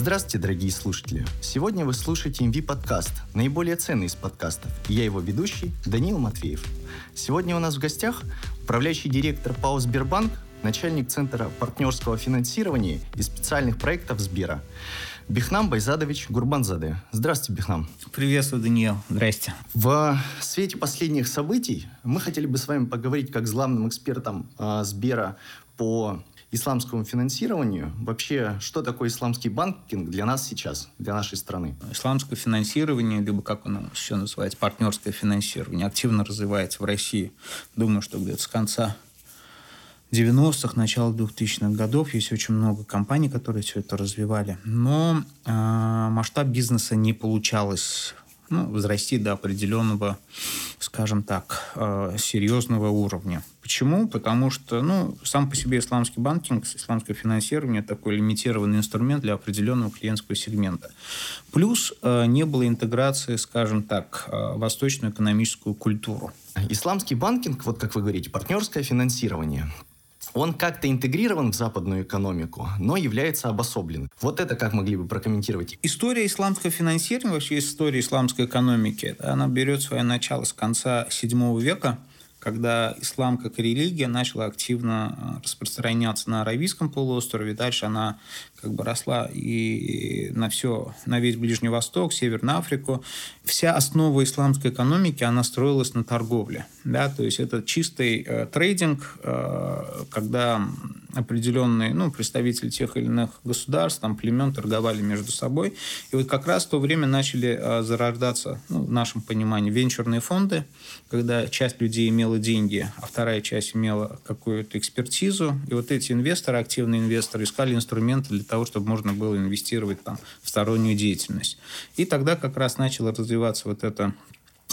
Здравствуйте, дорогие слушатели! Сегодня вы слушаете MV подкаст, наиболее ценный из подкастов. Я его ведущий Даниил Матвеев. Сегодня у нас в гостях управляющий директор ПАО «Сбербанк», начальник Центра партнерского финансирования и специальных проектов Сбера. Бихнам Байзадович Гурбанзаде. Здравствуйте, Бихнам. Приветствую, Даниил. Здрасте. В свете последних событий мы хотели бы с вами поговорить как с главным экспертом э, Сбера по исламскому финансированию. Вообще, что такое исламский банкинг для нас сейчас, для нашей страны? Исламское финансирование, либо как оно еще называется, партнерское финансирование, активно развивается в России. Думаю, что где-то с конца 90-х, начала 2000-х годов есть очень много компаний, которые все это развивали. Но э, масштаб бизнеса не получалось ну, возрасти до определенного, скажем так, э, серьезного уровня. Почему? Потому что, ну, сам по себе исламский банкинг, исламское финансирование такой лимитированный инструмент для определенного клиентского сегмента. Плюс э, не было интеграции, скажем так, э, восточную экономическую культуру. Исламский банкинг, вот как вы говорите, партнерское финансирование он как-то интегрирован в западную экономику, но является обособленным. Вот это как могли бы прокомментировать? История исламского финансирования, вообще история исламской экономики, она берет свое начало с конца VII века, когда ислам как религия начала активно э, распространяться на Аравийском полуострове. Дальше она как бы росла и на все, на весь Ближний Восток, Северную Африку. Вся основа исламской экономики, она строилась на торговле. Да? То есть это чистый э, трейдинг, э, когда определенные ну, представители тех или иных государств, там, племен торговали между собой. И вот как раз в то время начали э, зарождаться, ну, в нашем понимании, венчурные фонды, когда часть людей имела деньги, а вторая часть имела какую-то экспертизу. И вот эти инвесторы, активные инвесторы, искали инструменты для того, чтобы можно было инвестировать там, в стороннюю деятельность. И тогда как раз начала развиваться вот эта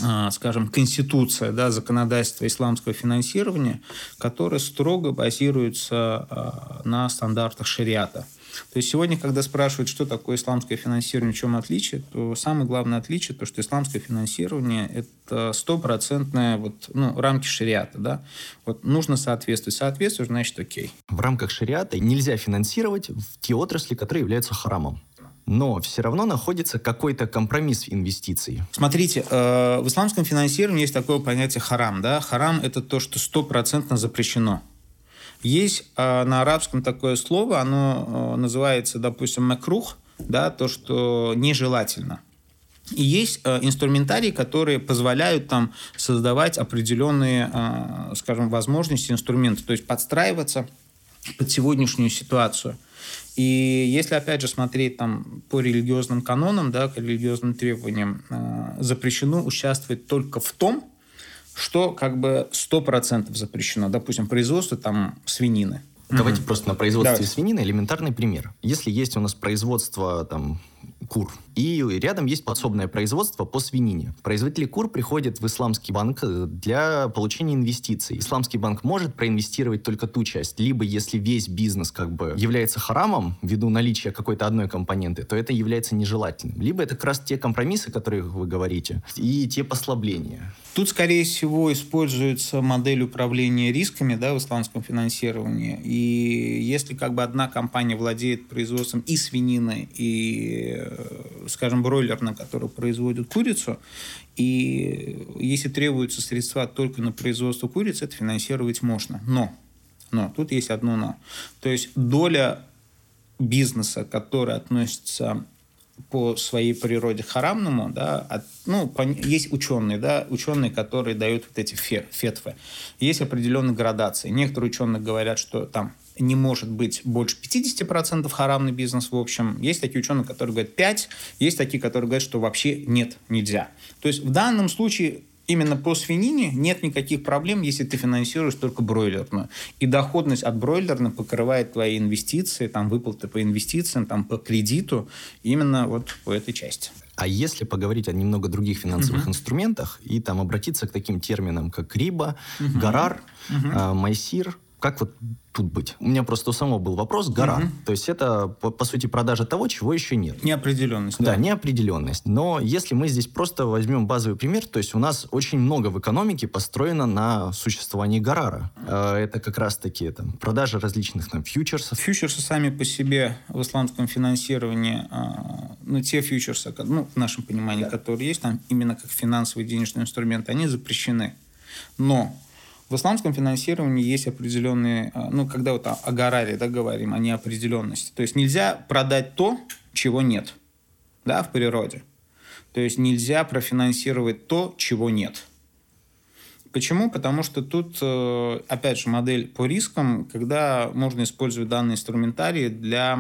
а, скажем, конституция, да, законодательство исламского финансирования, которое строго базируется а, на стандартах шариата. То есть сегодня, когда спрашивают, что такое исламское финансирование, в чем отличие, то самое главное отличие, то, что исламское финансирование – это стопроцентное вот, ну, рамки шариата. Да? Вот нужно соответствовать. Соответствуешь, значит, окей. В рамках шариата нельзя финансировать в те отрасли, которые являются харамом но все равно находится какой-то компромисс инвестиций. Смотрите, э, в исламском финансировании есть такое понятие харам. Да? Харам – это то, что стопроцентно запрещено. Есть э, на арабском такое слово, оно э, называется, допустим, макрух, да, то, что нежелательно. И есть э, инструментарии, которые позволяют там создавать определенные, э, скажем, возможности, инструменты, то есть подстраиваться под сегодняшнюю ситуацию. И если, опять же, смотреть там по религиозным канонам, да, к религиозным требованиям, э, запрещено участвовать только в том, что как бы 100% запрещено. Допустим, производство там свинины. Давайте угу. просто на производстве Давайте. свинины элементарный пример. Если есть у нас производство там кур. И рядом есть подсобное производство по свинине. Производители кур приходят в исламский банк э, для получения инвестиций. Исламский банк может проинвестировать только ту часть. Либо если весь бизнес как бы является харамом ввиду наличия какой-то одной компоненты, то это является нежелательным. Либо это как раз те компромиссы, которые вы говорите, и те послабления. Тут, скорее всего, используется модель управления рисками да, в исламском финансировании. И если как бы одна компания владеет производством и свинины, и скажем, бройлер, на который производят курицу, и если требуются средства только на производство курицы, это финансировать можно. Но, но, тут есть одно но. То есть доля бизнеса, который относится по своей природе харамному, да, от, ну, по, есть ученые, да, ученые, которые дают вот эти фетвы. Есть определенные градации. Некоторые ученые говорят, что там не может быть больше 50% харамный бизнес в общем. Есть такие ученые, которые говорят 5, есть такие, которые говорят, что вообще нет, нельзя. То есть в данном случае именно по свинине нет никаких проблем, если ты финансируешь только бройлерную. И доходность от бройлерной покрывает твои инвестиции, там выплаты по инвестициям, там по кредиту, именно вот по этой части. А если поговорить о немного других финансовых uh-huh. инструментах и там обратиться к таким терминам, как риба, uh-huh. гарар, uh-huh. майсир, как вот тут быть? У меня просто у самого был вопрос гора. Угу. То есть это, по, по сути, продажа того, чего еще нет. Неопределенность. Да, да, неопределенность. Но если мы здесь просто возьмем базовый пример, то есть у нас очень много в экономике построено на существовании горара. Э, это как раз-таки там, продажа различных там, фьючерсов. Фьючерсы сами по себе в исламском финансировании, а, ну, те фьючерсы, ну, в нашем понимании, да. которые есть, там именно как финансовый денежный инструмент, они запрещены. Но в исламском финансировании есть определенные, а, ну, когда вот о гораре да, говорим, о неопределенности. То есть нельзя продать то, чего нет да, в природе. То есть нельзя профинансировать то, чего нет. Почему? Потому что тут, э, опять же, модель по рискам, когда можно использовать данные инструментарии для,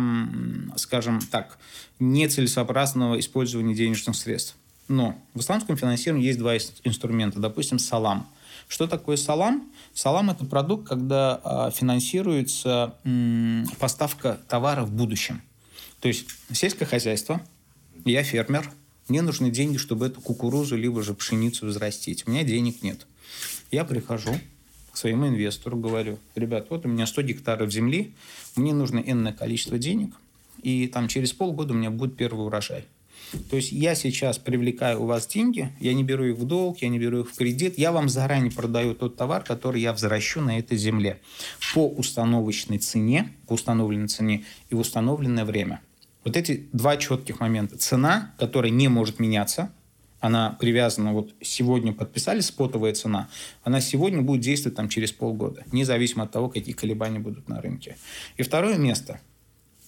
скажем так, нецелесообразного использования денежных средств. Но в исламском финансировании есть два инструмента. Допустим, салам – что такое салам? Салам – это продукт, когда а, финансируется поставка товара в будущем. То есть сельское хозяйство, я фермер, мне нужны деньги, чтобы эту кукурузу либо же пшеницу взрастить. У меня денег нет. Я прихожу к своему инвестору, говорю, ребят, вот у меня 100 гектаров земли, мне нужно энное количество денег, и там через полгода у меня будет первый урожай. То есть я сейчас привлекаю у вас деньги, я не беру их в долг, я не беру их в кредит, я вам заранее продаю тот товар, который я возвращу на этой земле по установочной цене, по установленной цене и в установленное время. Вот эти два четких момента. Цена, которая не может меняться, она привязана, вот сегодня подписали спотовая цена, она сегодня будет действовать там через полгода, независимо от того, какие колебания будут на рынке. И второе место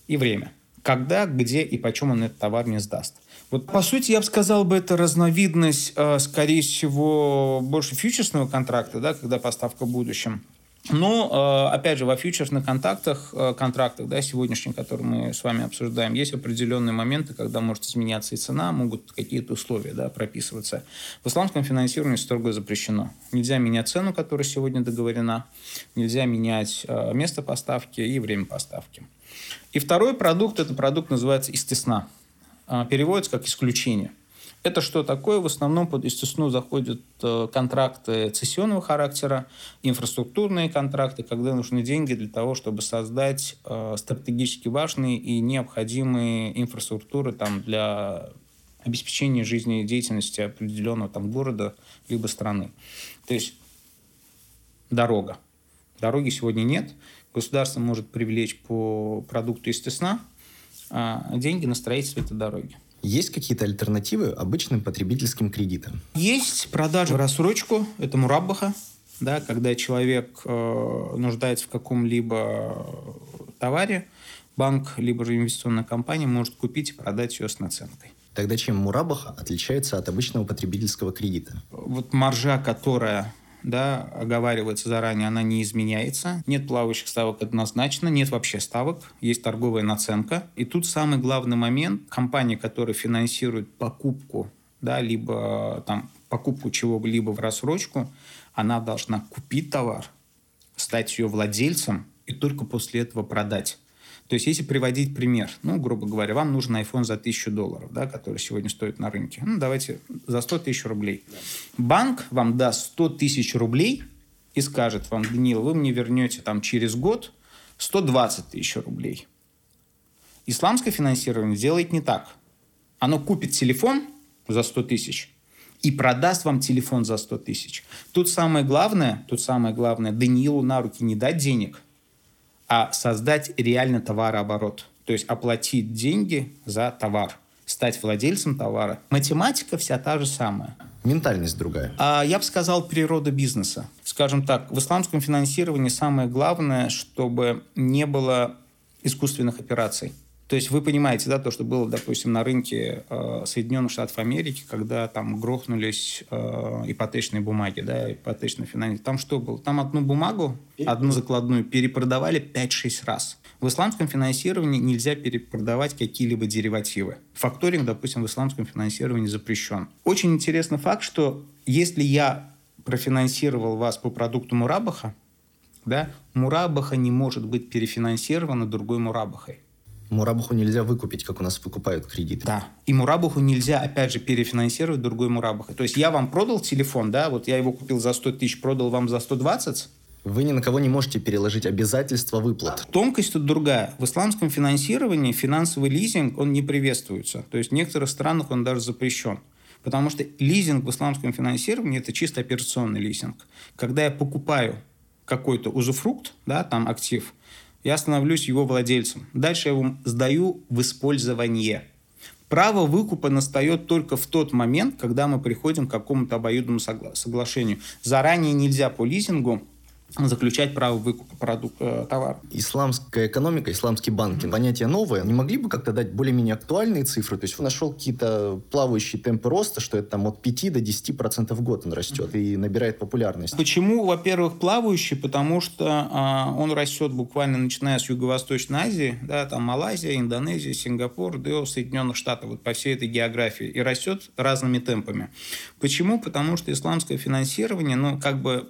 и время. Когда, где и почем он этот товар не сдаст. Вот, по сути, я бы сказал бы, это разновидность, э, скорее всего, больше фьючерсного контракта, да, когда поставка в будущем. Но, э, опять же, во фьючерсных контактах, э, контрактах, да, сегодняшних, которые мы с вами обсуждаем, есть определенные моменты, когда может изменяться и цена, могут какие-то условия да, прописываться. В исламском финансировании строго запрещено. Нельзя менять цену, которая сегодня договорена, нельзя менять место поставки и время поставки. И второй продукт, это продукт называется истесна. А, переводится как исключение. Это что такое? В основном под естественно заходят э, контракты цессионного характера, инфраструктурные контракты, когда нужны деньги для того, чтобы создать э, стратегически важные и необходимые инфраструктуры там, для обеспечения жизнедеятельности определенного там, города либо страны. То есть дорога. Дороги сегодня нет. Государство может привлечь по продукту естественно деньги на строительство этой дороги. Есть какие-то альтернативы обычным потребительским кредитам? Есть продажа в рассрочку, это мураббаха, да, когда человек э, нуждается в каком-либо товаре, банк либо же инвестиционная компания может купить и продать ее с наценкой. Тогда чем мурабаха отличается от обычного потребительского кредита? Вот маржа, которая да, оговаривается заранее, она не изменяется. Нет плавающих ставок однозначно, нет вообще ставок, есть торговая наценка. И тут самый главный момент, компания, которая финансирует покупку, да, либо там покупку чего-либо в рассрочку, она должна купить товар, стать ее владельцем и только после этого продать. То есть, если приводить пример, ну, грубо говоря, вам нужен iPhone за 1000 долларов, да, который сегодня стоит на рынке. Ну, давайте за 100 тысяч рублей. Банк вам даст 100 тысяч рублей и скажет вам, Данил, вы мне вернете там через год 120 тысяч рублей. Исламское финансирование делает не так. Оно купит телефон за 100 тысяч и продаст вам телефон за 100 тысяч. Тут самое главное, тут самое главное, Даниилу на руки не дать денег – а создать реально товарооборот. То есть оплатить деньги за товар, стать владельцем товара. Математика вся та же самая. Ментальность другая. А я бы сказал, природа бизнеса. Скажем так, в исламском финансировании самое главное, чтобы не было искусственных операций. То есть вы понимаете, да, то, что было, допустим, на рынке э, Соединенных Штатов Америки, когда там грохнулись э, ипотечные бумаги, да, ипотечные финансирование. Там что было? Там одну бумагу, одну закладную перепродавали 5-6 раз. В исламском финансировании нельзя перепродавать какие-либо деривативы. Факторинг, допустим, в исламском финансировании запрещен. Очень интересный факт, что если я профинансировал вас по продукту Мурабаха, да, Мурабаха не может быть перефинансирована другой Мурабахой. Мурабуху нельзя выкупить, как у нас выкупают кредиты. Да. И Мурабуху нельзя, опять же, перефинансировать другой Мурабухой. То есть я вам продал телефон, да, вот я его купил за 100 тысяч, продал вам за 120, Вы ни на кого не можете переложить обязательства выплат. Тонкость тут другая. В исламском финансировании финансовый лизинг, он не приветствуется. То есть в некоторых странах он даже запрещен. Потому что лизинг в исламском финансировании – это чисто операционный лизинг. Когда я покупаю какой-то узуфрукт, да, там актив, я становлюсь его владельцем. Дальше я его сдаю в использование. Право выкупа настает только в тот момент, когда мы приходим к какому-то обоюдному согла- соглашению. Заранее нельзя по лизингу заключать право выкупа продукт, э, товара. Исламская экономика, исламский банкинг, mm-hmm. понятие новое. Не могли бы как-то дать более-менее актуальные цифры? То есть нашел какие-то плавающие темпы роста, что это там от 5 до 10 процентов в год он растет mm-hmm. и набирает популярность. Почему, во-первых, плавающий? Потому что а, он растет буквально начиная с Юго-Восточной Азии, да, там Малайзия, Индонезия, Сингапур, до Соединенных Штатов, вот по всей этой географии. И растет разными темпами. Почему? Потому что исламское финансирование, ну, как бы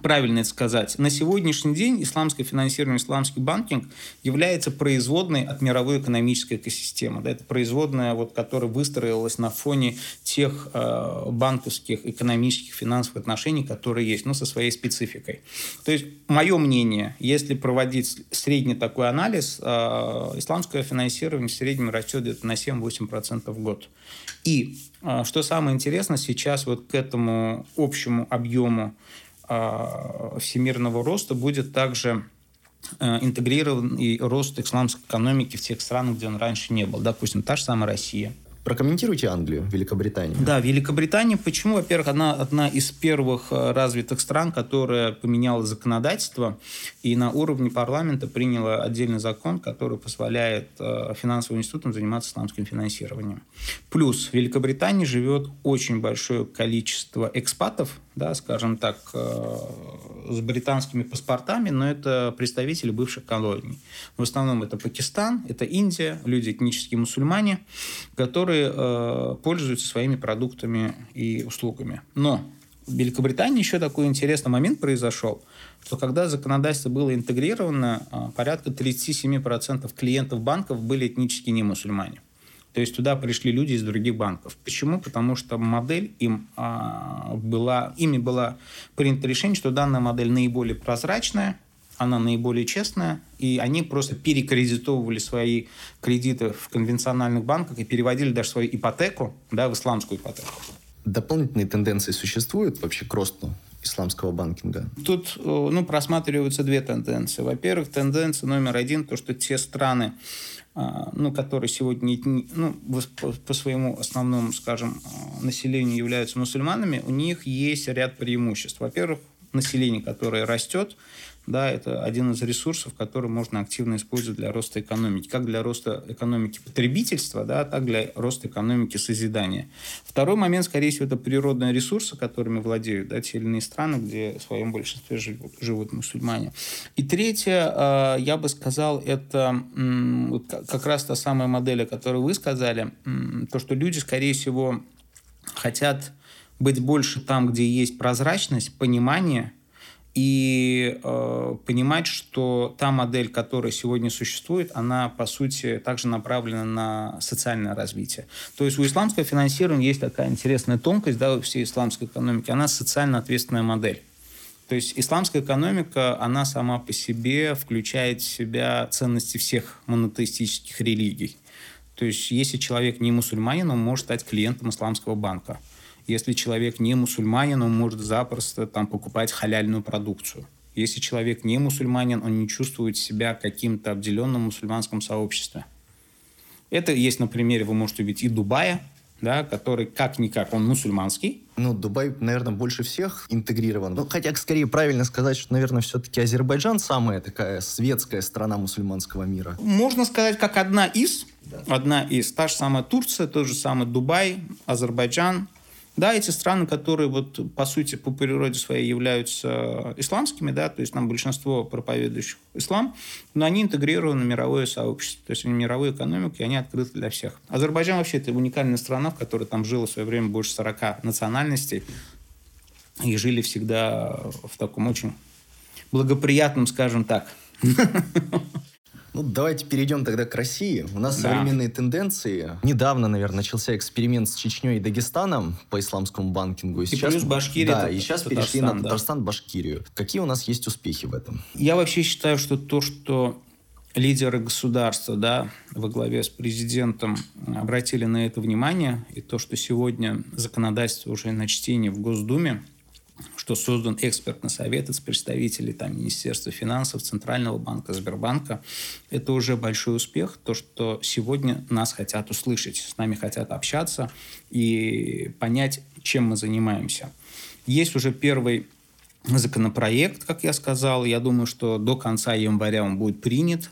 правильно это сказать, на сегодняшний день исламское финансирование, исламский банкинг является производной от мировой экономической экосистемы. Да, это производная, вот, которая выстроилась на фоне тех э, банковских, экономических, финансовых отношений, которые есть, но ну, со своей спецификой. То есть, мое мнение, если проводить средний такой анализ, э, исламское финансирование в среднем растет где-то на 7-8% в год. И, э, что самое интересное, сейчас вот к этому общему объему всемирного роста будет также э, интегрирован и рост исламской экономики в тех странах, где он раньше не был. Допустим, та же самая Россия. Прокомментируйте Англию, Великобританию. Да, Великобритания. Почему? Во-первых, она одна из первых э, развитых стран, которая поменяла законодательство и на уровне парламента приняла отдельный закон, который позволяет э, финансовым институтам заниматься исламским финансированием. Плюс в Великобритании живет очень большое количество экспатов, да, скажем так, э, с британскими паспортами, но это представители бывших колоний. В основном это Пакистан, это Индия, люди этнические мусульмане, которые э, пользуются своими продуктами и услугами. Но в Великобритании еще такой интересный момент произошел, что когда законодательство было интегрировано, э, порядка 37% клиентов банков были этнически не мусульмане. То есть туда пришли люди из других банков. Почему? Потому что модель им а, была, ими была принято решение, что данная модель наиболее прозрачная, она наиболее честная, и они просто перекредитовывали свои кредиты в конвенциональных банках и переводили даже свою ипотеку да, в исламскую ипотеку. Дополнительные тенденции существуют вообще к росту исламского банкинга? Тут ну, просматриваются две тенденции. Во-первых, тенденция номер один, то, что те страны, а, ну, которые сегодня ну, по своему основному, скажем, а, населению являются мусульманами, у них есть ряд преимуществ. Во-первых, население, которое растет, да, это один из ресурсов, который можно активно использовать для роста экономики. Как для роста экономики потребительства, да, так для роста экономики созидания. Второй момент, скорее всего, это природные ресурсы, которыми владеют да, те или иные страны, где в своем большинстве живут, живут мусульмане. И третье, а, я бы сказал, это как раз та самая модель, о которой вы сказали, то, что люди, скорее всего, хотят быть больше там, где есть прозрачность, понимание – и э, понимать, что та модель, которая сегодня существует, она, по сути, также направлена на социальное развитие. То есть у исламского финансирования есть такая интересная тонкость, да, всей исламской экономики, она социально ответственная модель. То есть исламская экономика, она сама по себе включает в себя ценности всех монотеистических религий. То есть если человек не мусульманин, он может стать клиентом исламского банка. Если человек не мусульманин, он может запросто там покупать халяльную продукцию. Если человек не мусульманин, он не чувствует себя каким-то обделенным в мусульманском сообществе. Это есть на примере, вы можете увидеть, и Дубая, да, который как-никак, он мусульманский. Ну, Дубай, наверное, больше всех интегрирован. Ну, хотя, скорее, правильно сказать, что, наверное, все-таки Азербайджан самая такая светская страна мусульманского мира. Можно сказать, как одна из. Да. Одна из. Та же самая Турция, тот же самый Дубай, Азербайджан – да, эти страны, которые вот по сути по природе своей являются исламскими, да, то есть там большинство проповедующих ислам, но они интегрированы в мировое сообщество, то есть в мировую экономику, и они открыты для всех. Азербайджан вообще это уникальная страна, в которой там жило в свое время больше 40 национальностей, и жили всегда в таком очень благоприятном, скажем так, Ну, давайте перейдем тогда к России. У нас да. современные тенденции. Недавно, наверное, начался эксперимент с Чечней и Дагестаном по исламскому банкингу. И, и сейчас, плюс Башкирия. Да, и сейчас Татарстан, перешли на Татарстан, да. Башкирию. Какие у нас есть успехи в этом? Я вообще считаю, что то, что лидеры государства да, во главе с президентом обратили на это внимание, и то, что сегодня законодательство уже на чтении в Госдуме, что создан экспертный совет из представителей там, Министерства финансов, Центрального банка, Сбербанка. Это уже большой успех, то, что сегодня нас хотят услышать, с нами хотят общаться и понять, чем мы занимаемся. Есть уже первый законопроект, как я сказал. Я думаю, что до конца января он будет принят.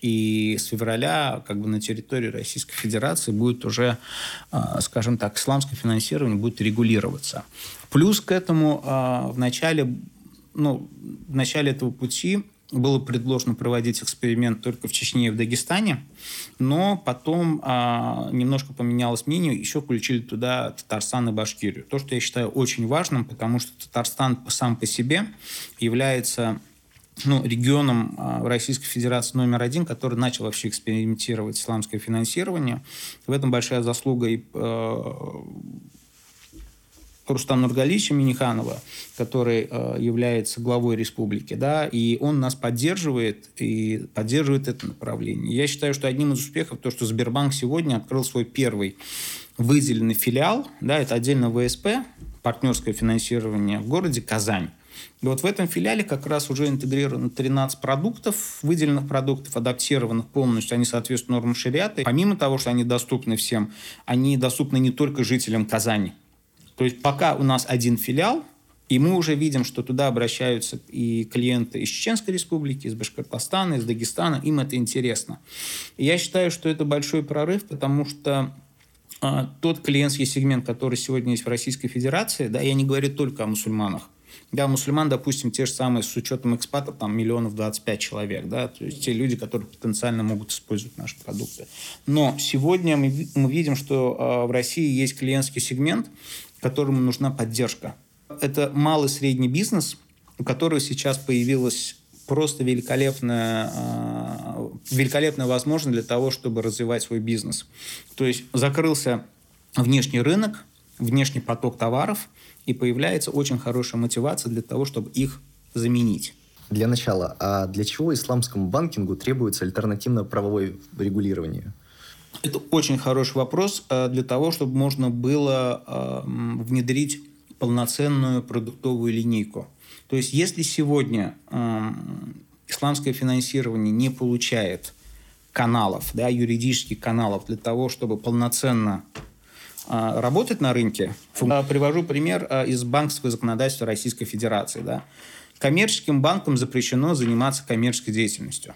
И с февраля как бы на территории Российской Федерации будет уже, а, скажем так, исламское финансирование будет регулироваться. Плюс к этому а, в начале, ну, в начале этого пути было предложено проводить эксперимент только в Чечне и в Дагестане, но потом а, немножко поменялось мнение, еще включили туда Татарстан и Башкирию. То, что я считаю очень важным, потому что Татарстан сам по себе является ну, регионом в Российской Федерации номер один, который начал вообще экспериментировать исламское финансирование. В этом большая заслуга и э, Рустама Нургалича Миниханова, который э, является главой республики, да, и он нас поддерживает и поддерживает это направление. Я считаю, что одним из успехов то, что Сбербанк сегодня открыл свой первый выделенный филиал, да, это отдельно ВСП, партнерское финансирование в городе Казань. И вот в этом филиале как раз уже интегрировано 13 продуктов, выделенных продуктов, адаптированных полностью, они соответствуют нормам шариата. Помимо того, что они доступны всем, они доступны не только жителям Казани. То есть пока у нас один филиал, и мы уже видим, что туда обращаются и клиенты из Чеченской республики, из Башкортостана, из Дагестана. Им это интересно. И я считаю, что это большой прорыв, потому что а, тот клиентский сегмент, который сегодня есть в Российской Федерации, да, я не говорю только о мусульманах, да, мусульман, допустим, те же самые с учетом экспатов, там миллионов 25 человек, да, то есть те люди, которые потенциально могут использовать наши продукты. Но сегодня мы, мы видим, что э, в России есть клиентский сегмент, которому нужна поддержка. Это малый средний бизнес, у которого сейчас появилась просто великолепная, э, великолепная возможность для того, чтобы развивать свой бизнес. То есть закрылся внешний рынок, внешний поток товаров – и появляется очень хорошая мотивация для того, чтобы их заменить. Для начала, а для чего исламскому банкингу требуется альтернативное правовое регулирование? Это очень хороший вопрос а, для того, чтобы можно было а, внедрить полноценную продуктовую линейку. То есть, если сегодня исламское финансирование не получает каналов, да, юридических каналов для того, чтобы полноценно работать на рынке. Привожу пример из банковского законодательства Российской Федерации. Да. Коммерческим банкам запрещено заниматься коммерческой деятельностью.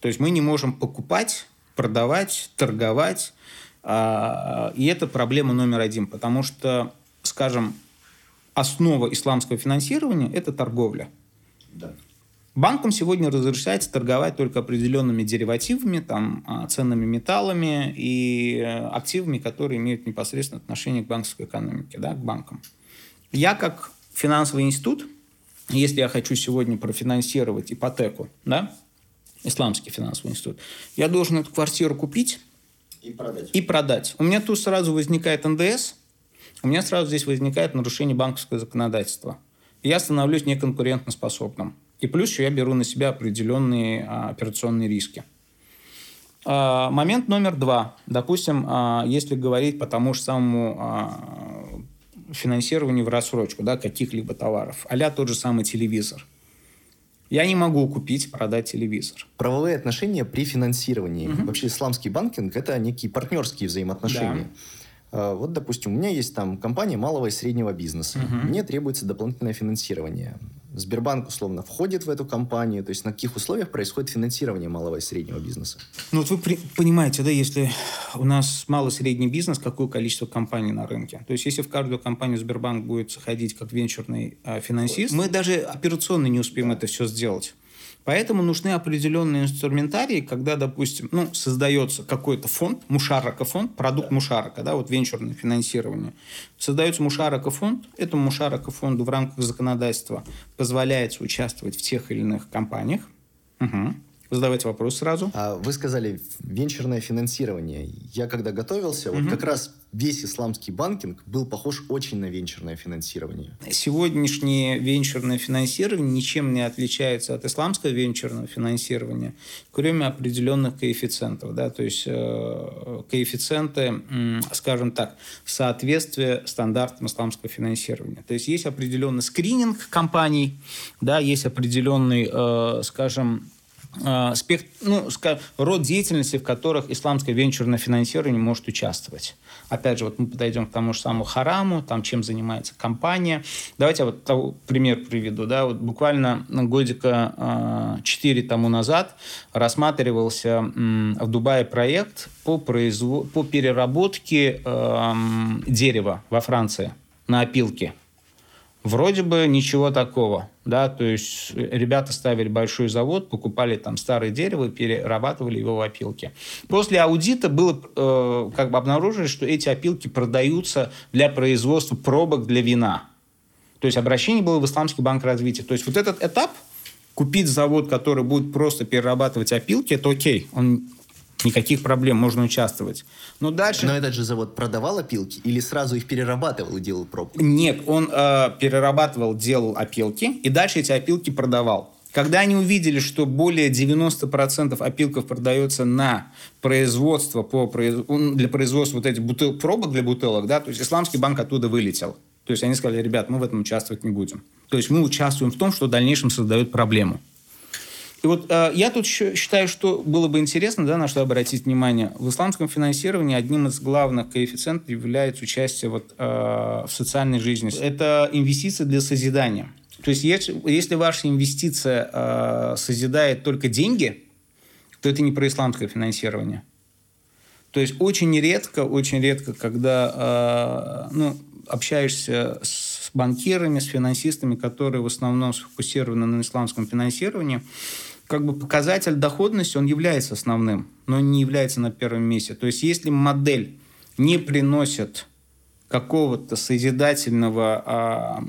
То есть мы не можем покупать, продавать, торговать. А, и это проблема номер один, потому что, скажем, основа исламского финансирования – это торговля. Да. Банкам сегодня разрешается торговать только определенными деривативами, там, а, ценными металлами и активами, которые имеют непосредственное отношение к банковской экономике, да, к банкам. Я как финансовый институт, если я хочу сегодня профинансировать ипотеку, да, исламский финансовый институт, я должен эту квартиру купить и продать. И продать. У меня тут сразу возникает НДС, у меня сразу здесь возникает нарушение банковского законодательства. И я становлюсь неконкурентоспособным. И плюс еще я беру на себя определенные а, операционные риски. А, момент номер два. Допустим, а, если говорить по тому же самому а, финансированию в рассрочку да, каких-либо товаров, а тот же самый телевизор. Я не могу купить, продать телевизор. Правовые отношения при финансировании. Угу. Вообще исламский банкинг – это некие партнерские взаимоотношения. Да. А, вот, допустим, у меня есть там компания малого и среднего бизнеса. Угу. Мне требуется дополнительное финансирование. Сбербанк условно входит в эту компанию, то есть на каких условиях происходит финансирование малого и среднего бизнеса? Ну вот вы при- понимаете, да, если у нас малый и средний бизнес, какое количество компаний на рынке? То есть если в каждую компанию Сбербанк будет заходить как венчурный э, финансист, мы даже операционно не успеем это все сделать. Поэтому нужны определенные инструментарии, когда, допустим, ну, создается какой-то фонд, Мушарака фонд, продукт Мушарака, да, вот венчурное финансирование. Создается Мушарака фонд, этому Мушарака фонду в рамках законодательства позволяется участвовать в тех или иных компаниях. Угу. Задавайте вопрос сразу. А вы сказали венчурное финансирование. Я когда готовился, угу. вот как раз весь исламский банкинг был похож очень на венчурное финансирование. Сегодняшнее венчурное финансирование ничем не отличается от исламского венчурного финансирования, кроме определенных коэффициентов. Да? То есть э, коэффициенты, э, скажем так, в соответствии стандартам исламского финансирования. То есть есть определенный скрининг компаний, да, есть определенный, э, скажем, э, спект, ну, род деятельности, в которых исламское венчурное финансирование может участвовать. Опять же, вот мы подойдем к тому же самому хараму, там чем занимается компания. Давайте я вот того, пример приведу. Да, вот буквально годика э, 4 тому назад рассматривался э, в Дубае проект по, производ... по переработке э, дерева во Франции на опилке. Вроде бы ничего такого, да, то есть ребята ставили большой завод, покупали там старое дерево, перерабатывали его в опилки. После аудита было э, как бы обнаружили, что эти опилки продаются для производства пробок для вина. То есть обращение было в Исламский банк развития. То есть вот этот этап купить завод, который будет просто перерабатывать опилки, это окей. Он никаких проблем, можно участвовать. Но дальше... Но этот же завод продавал опилки или сразу их перерабатывал и делал пробки? Нет, он э, перерабатывал, делал опилки, и дальше эти опилки продавал. Когда они увидели, что более 90% опилков продается на производство по, для производства вот этих бутыл, пробок для бутылок, да, то есть исламский банк оттуда вылетел. То есть они сказали, ребят, мы в этом участвовать не будем. То есть мы участвуем в том, что в дальнейшем создает проблему. И вот э, я тут считаю, что было бы интересно, да, на что обратить внимание. В исламском финансировании одним из главных коэффициентов является участие вот, э, в социальной жизни. Это инвестиции для созидания. То есть если, если ваша инвестиция э, созидает только деньги, то это не про исламское финансирование. То есть очень редко, очень редко, когда э, ну, общаешься с банкирами, с финансистами, которые в основном сфокусированы на исламском финансировании, как бы показатель доходности, он является основным, но не является на первом месте. То есть если модель не приносит какого-то созидательного, а,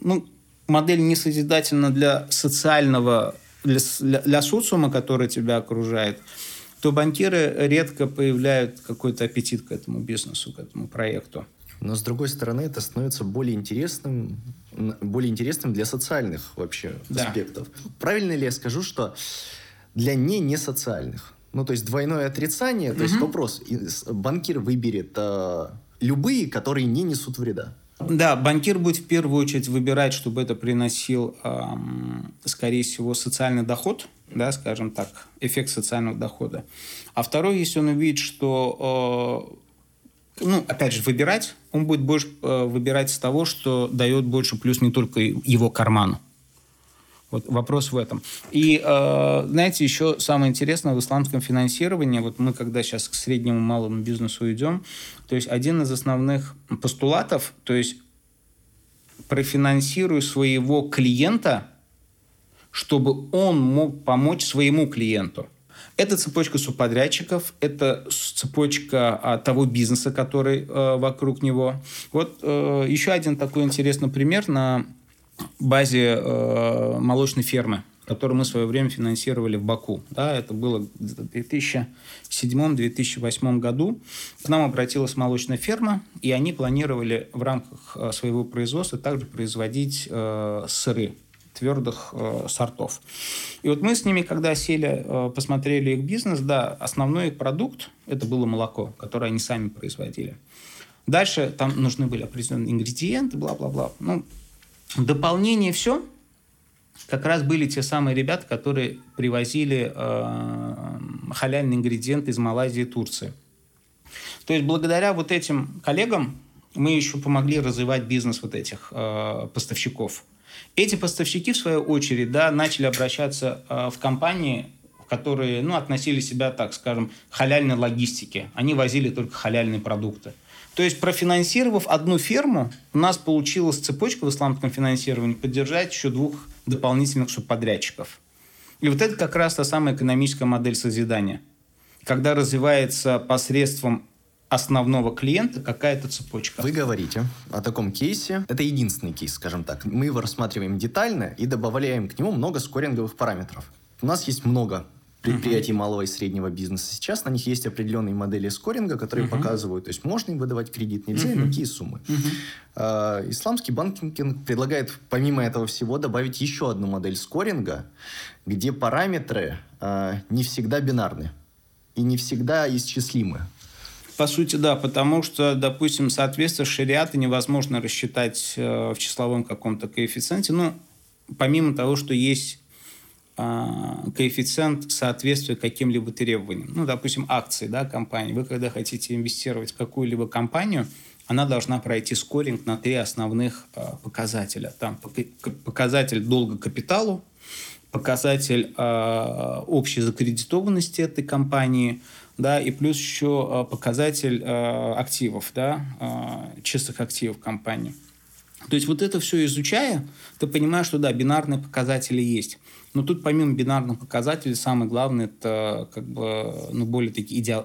ну, модель не созидательна для социального, для, для социума, который тебя окружает, то банкиры редко появляют какой-то аппетит к этому бизнесу, к этому проекту. Но с другой стороны, это становится более интересным, более интересным для социальных вообще да. аспектов. Правильно ли я скажу, что для не несоциальных? Ну, то есть двойное отрицание, то угу. есть вопрос, банкир выберет э, любые, которые не несут вреда. Да, банкир будет в первую очередь выбирать, чтобы это приносил, эм, скорее всего, социальный доход, да, скажем так, эффект социального дохода. А второй, если он увидит, что э, ну, опять же, выбирать, он будет больше э, выбирать с того, что дает больше плюс не только его карману. Вот вопрос в этом. И, э, знаете, еще самое интересное в исламском финансировании, вот мы когда сейчас к среднему малому бизнесу идем, то есть один из основных постулатов, то есть профинансируй своего клиента, чтобы он мог помочь своему клиенту. Это цепочка субподрядчиков, это цепочка а, того бизнеса, который э, вокруг него. Вот э, еще один такой интересный пример на базе э, молочной фермы которую мы в свое время финансировали в Баку. Да, это было в 2007-2008 году. К нам обратилась молочная ферма, и они планировали в рамках своего производства также производить э, сыры твердых э, сортов. И вот мы с ними, когда сели, э, посмотрели их бизнес, да, основной их продукт – это было молоко, которое они сами производили. Дальше там нужны были определенные ингредиенты, бла-бла-бла. Ну, дополнение все как раз были те самые ребята, которые привозили э, халяльные ингредиенты из Малайзии и Турции. То есть благодаря вот этим коллегам мы еще помогли развивать бизнес вот этих э, поставщиков. Эти поставщики, в свою очередь, да, начали обращаться э, в компании, которые ну, относили себя, так скажем, халяльной логистике. Они возили только халяльные продукты. То есть, профинансировав одну ферму, у нас получилась цепочка в исламском финансировании поддержать еще двух дополнительных субподрядчиков. И вот это как раз та самая экономическая модель созидания. Когда развивается посредством основного клиента какая-то цепочка. Вы говорите о таком кейсе. Это единственный кейс, скажем так. Мы его рассматриваем детально и добавляем к нему много скоринговых параметров. у нас есть много предприятий uh-huh. малого и среднего бизнеса. Сейчас на них есть определенные модели скоринга, которые uh-huh. показывают, то есть можно им выдавать кредит, нельзя, uh-huh. какие суммы. Uh-huh. А, исламский банкинг предлагает помимо этого всего добавить еще одну модель скоринга, где параметры а, не всегда бинарны и не всегда исчислимы. По сути, да, потому что, допустим, соответствие шариата невозможно рассчитать э, в числовом каком-то коэффициенте. Ну, помимо того, что есть а, коэффициент соответствия каким-либо требованиям. Ну, допустим, акции да, компании. Вы, когда хотите инвестировать в какую-либо компанию, она должна пройти скоринг на три основных а, показателя. Там показатель долга капиталу, показатель а, общей закредитованности этой компании, да, и плюс еще показатель активов, да, чистых активов компании. То есть вот это все изучая, ты понимаешь, что да, бинарные показатели есть. Но тут помимо бинарных показателей, самое главное, это как бы, ну, более такие иде...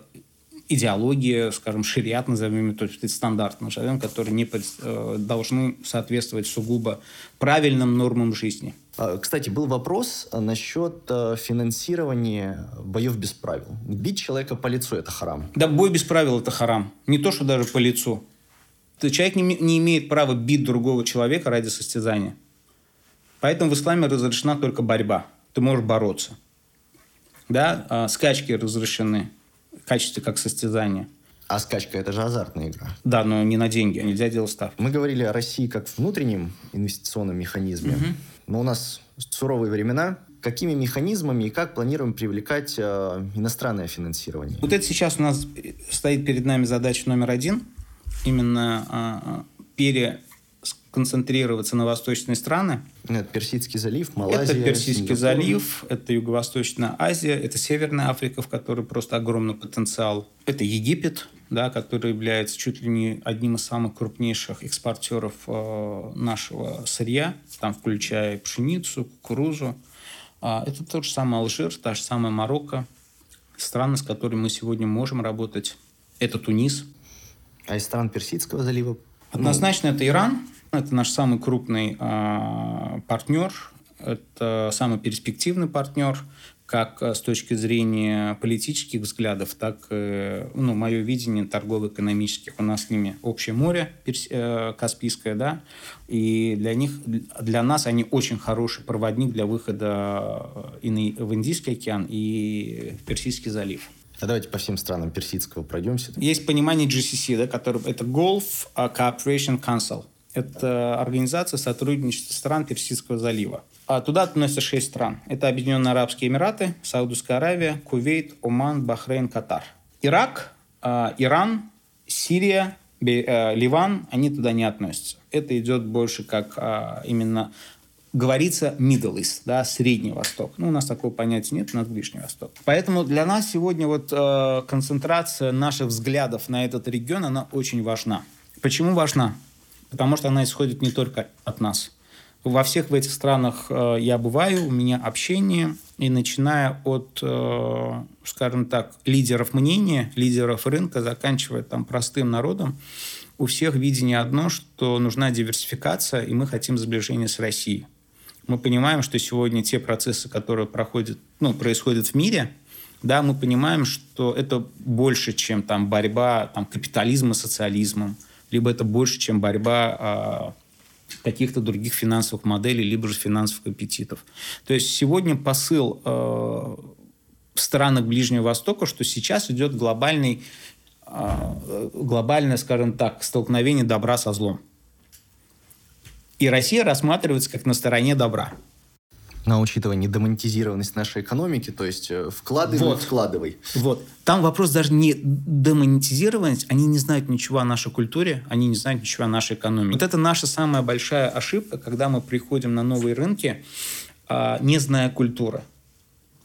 идеология, скажем, шариат, назовем, то есть стандарт назовем, которые не э, должны соответствовать сугубо правильным нормам жизни. А, кстати, был вопрос насчет э, финансирования боев без правил. Бить человека по лицу – это харам. Да, бой без правил – это харам. Не то, что даже по лицу. Человек не, не имеет права бить другого человека ради состязания. Поэтому в исламе разрешена только борьба. Ты можешь бороться. Да? А скачки разрешены в качестве как состязания. А скачка – это же азартная игра. Да, но не на деньги, нельзя делать ставки. Мы говорили о России как внутреннем инвестиционном механизме. Угу. Но у нас суровые времена. Какими механизмами и как планируем привлекать э, иностранное финансирование? Вот это сейчас у нас стоит перед нами задача номер один – именно э, пересконцентрироваться на восточные страны. Это Персидский залив, Малайзия, Это Персидский Сингапур. залив, это Юго-Восточная Азия, это Северная Африка, в которой просто огромный потенциал. Это Египет, да, который является чуть ли не одним из самых крупнейших экспортеров э, нашего сырья, там включая пшеницу, кукурузу. А это тот же самый Алжир, та же самая Марокко. Страны, с которыми мы сегодня можем работать. Это Тунис, а из стран Персидского залива? Однозначно ну... это Иран. Это наш самый крупный э, партнер. Это самый перспективный партнер как с точки зрения политических взглядов, так и ну, мое видение торгово-экономических. У нас с ними общее море Перс... Э, Каспийское, да, и для них, для нас они очень хороший проводник для выхода в Индийский океан, и в Персидский залив. А давайте по всем странам персидского пройдемся. Есть понимание GCC, да, который, это Gulf Cooperation Council. Это организация сотрудничества стран Персидского залива. А туда относятся шесть стран. Это Объединенные Арабские Эмираты, Саудовская Аравия, Кувейт, Оман, Бахрейн, Катар. Ирак, э, Иран, Сирия, э, Ливан, они туда не относятся. Это идет больше как э, именно говорится Middle East, да, Средний Восток. Ну, у нас такого понятия нет, у нас Ближний Восток. Поэтому для нас сегодня вот э, концентрация наших взглядов на этот регион, она очень важна. Почему важна? Потому что она исходит не только от нас. Во всех в этих странах э, я бываю, у меня общение, и начиная от, э, скажем так, лидеров мнения, лидеров рынка, заканчивая там простым народом, у всех видение одно, что нужна диверсификация, и мы хотим сближения с Россией мы понимаем, что сегодня те процессы, которые проходят, ну, происходят в мире, да, мы понимаем, что это больше, чем там борьба там, капитализма с социализмом, либо это больше, чем борьба а, каких-то других финансовых моделей, либо же финансовых аппетитов. То есть сегодня посыл э, в странах Ближнего Востока, что сейчас идет глобальный, э, глобальное, скажем так, столкновение добра со злом. И Россия рассматривается как на стороне добра. На учитывая недемонетизированность нашей экономики, то есть э, вкладывай, вот. вкладывай. Вот. Там вопрос даже не демонетизированность, они не знают ничего о нашей культуре, они не знают ничего о нашей экономике. Вот это наша самая большая ошибка, когда мы приходим на новые рынки, а, не зная культуры,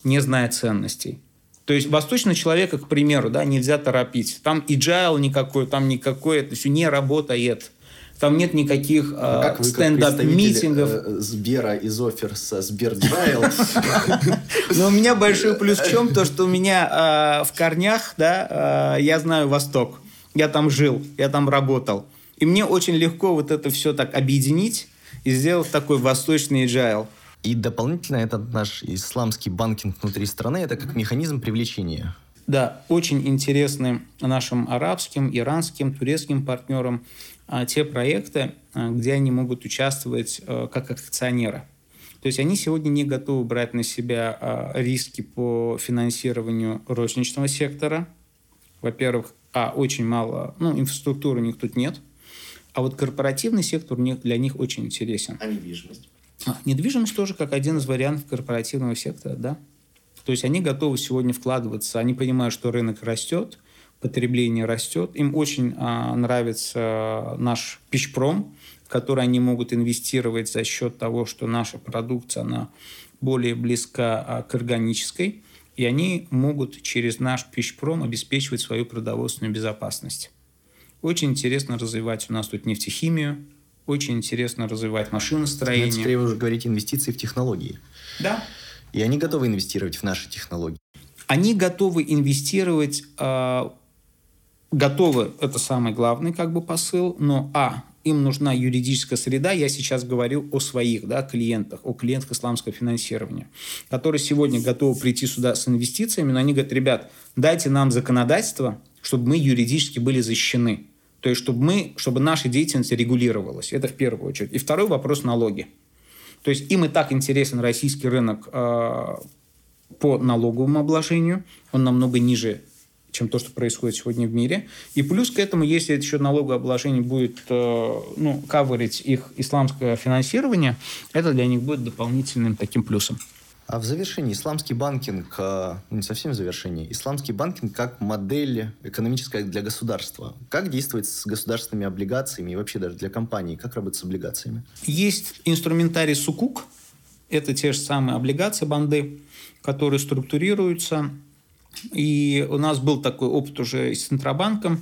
не зная ценностей. То есть восточного человека, к примеру, да, нельзя торопить. Там agile никакой, там никакой, это все не работает. Там нет никаких а э, стендап-митингов. Э, Сбера из оферса Сберджайл. Но у меня большой плюс в чем? То, что у меня э, в корнях, да, э, я знаю Восток. Я там жил, я там работал. И мне очень легко вот это все так объединить и сделать такой восточный agile. И дополнительно этот наш исламский банкинг внутри страны, это как механизм привлечения. Да, очень интересны нашим арабским, иранским, турецким партнерам а, те проекты, а, где они могут участвовать а, как акционеры. То есть они сегодня не готовы брать на себя а, риски по финансированию розничного сектора. Во-первых, а, очень мало, ну, инфраструктуры у них тут нет. А вот корпоративный сектор для них очень интересен. А недвижимость? А, недвижимость тоже как один из вариантов корпоративного сектора, да. То есть они готовы сегодня вкладываться, они понимают, что рынок растет, потребление растет. Им очень а, нравится наш пищпром, который они могут инвестировать за счет того, что наша продукция, она более близка а, к органической, и они могут через наш пищпром обеспечивать свою продовольственную безопасность. Очень интересно развивать у нас тут нефтехимию, очень интересно развивать машиностроение. Это, скорее уже говорите инвестиции в технологии. Да. И они готовы инвестировать в наши технологии. Они готовы инвестировать, э, готовы, это самый главный как бы посыл, но а, им нужна юридическая среда, я сейчас говорю о своих да, клиентах, о клиентах исламского финансирования, которые сегодня готовы прийти сюда с инвестициями, но они говорят, ребят, дайте нам законодательство, чтобы мы юридически были защищены. То есть, чтобы, мы, чтобы наша деятельность регулировалась. Это в первую очередь. И второй вопрос – налоги. То есть, им и так интересен российский рынок э, по налоговому обложению. Он намного ниже, чем то, что происходит сегодня в мире. И плюс к этому, если еще налогообложение будет э, ну, каверить их исламское финансирование, это для них будет дополнительным таким плюсом. А в завершении исламский банкинг, а, ну не совсем в завершении, исламский банкинг как модель экономическая для государства. Как действовать с государственными облигациями и вообще даже для компаний? Как работать с облигациями? Есть инструментарий сукук. Это те же самые облигации банды, которые структурируются. И у нас был такой опыт уже с Центробанком.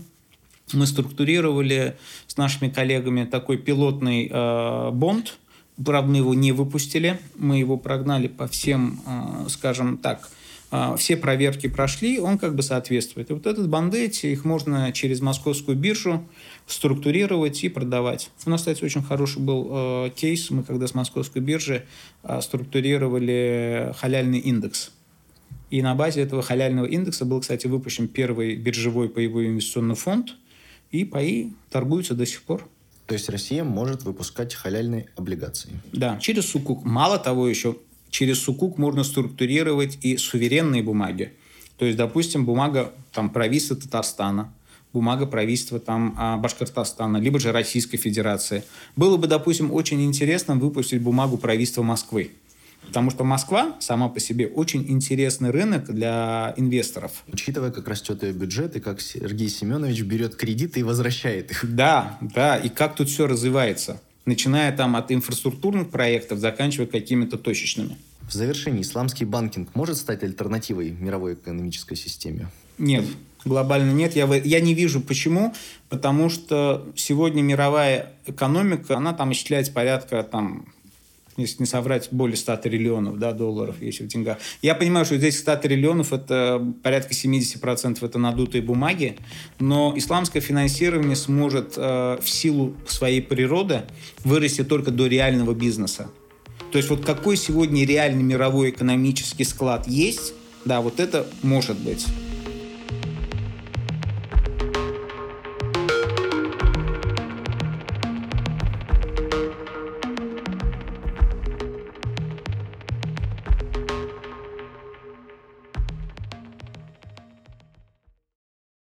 Мы структурировали с нашими коллегами такой пилотный э, бонд – Правда, мы его не выпустили, мы его прогнали по всем, а, скажем так, а, все проверки прошли, он как бы соответствует. И вот этот бандети, их можно через московскую биржу структурировать и продавать. У нас, кстати, очень хороший был э, кейс. Мы когда с московской биржи э, структурировали халяльный индекс. И на базе этого халяльного индекса был, кстати, выпущен первый биржевой паевой инвестиционный фонд. И паи торгуются до сих пор. То есть Россия может выпускать халяльные облигации. Да, через сукук. Мало того, еще через сукук можно структурировать и суверенные бумаги. То есть, допустим, бумага там, правительства Татарстана, бумага правительства там, а, Башкортостана, либо же Российской Федерации. Было бы, допустим, очень интересно выпустить бумагу правительства Москвы. Потому что Москва сама по себе очень интересный рынок для инвесторов. Учитывая, как растет ее бюджет, и как Сергей Семенович берет кредиты и возвращает их. Да, да, и как тут все развивается. Начиная там от инфраструктурных проектов, заканчивая какими-то точечными. В завершении, исламский банкинг может стать альтернативой мировой экономической системе? Нет, глобально нет. Я, я не вижу почему. Потому что сегодня мировая экономика, она там исчисляется порядка там, если не соврать, более 100 триллионов да, долларов, если в деньгах. Я понимаю, что здесь 100 триллионов – это порядка 70% это надутые бумаги, но исламское финансирование сможет э, в силу своей природы вырасти только до реального бизнеса. То есть вот какой сегодня реальный мировой экономический склад есть, да, вот это может быть.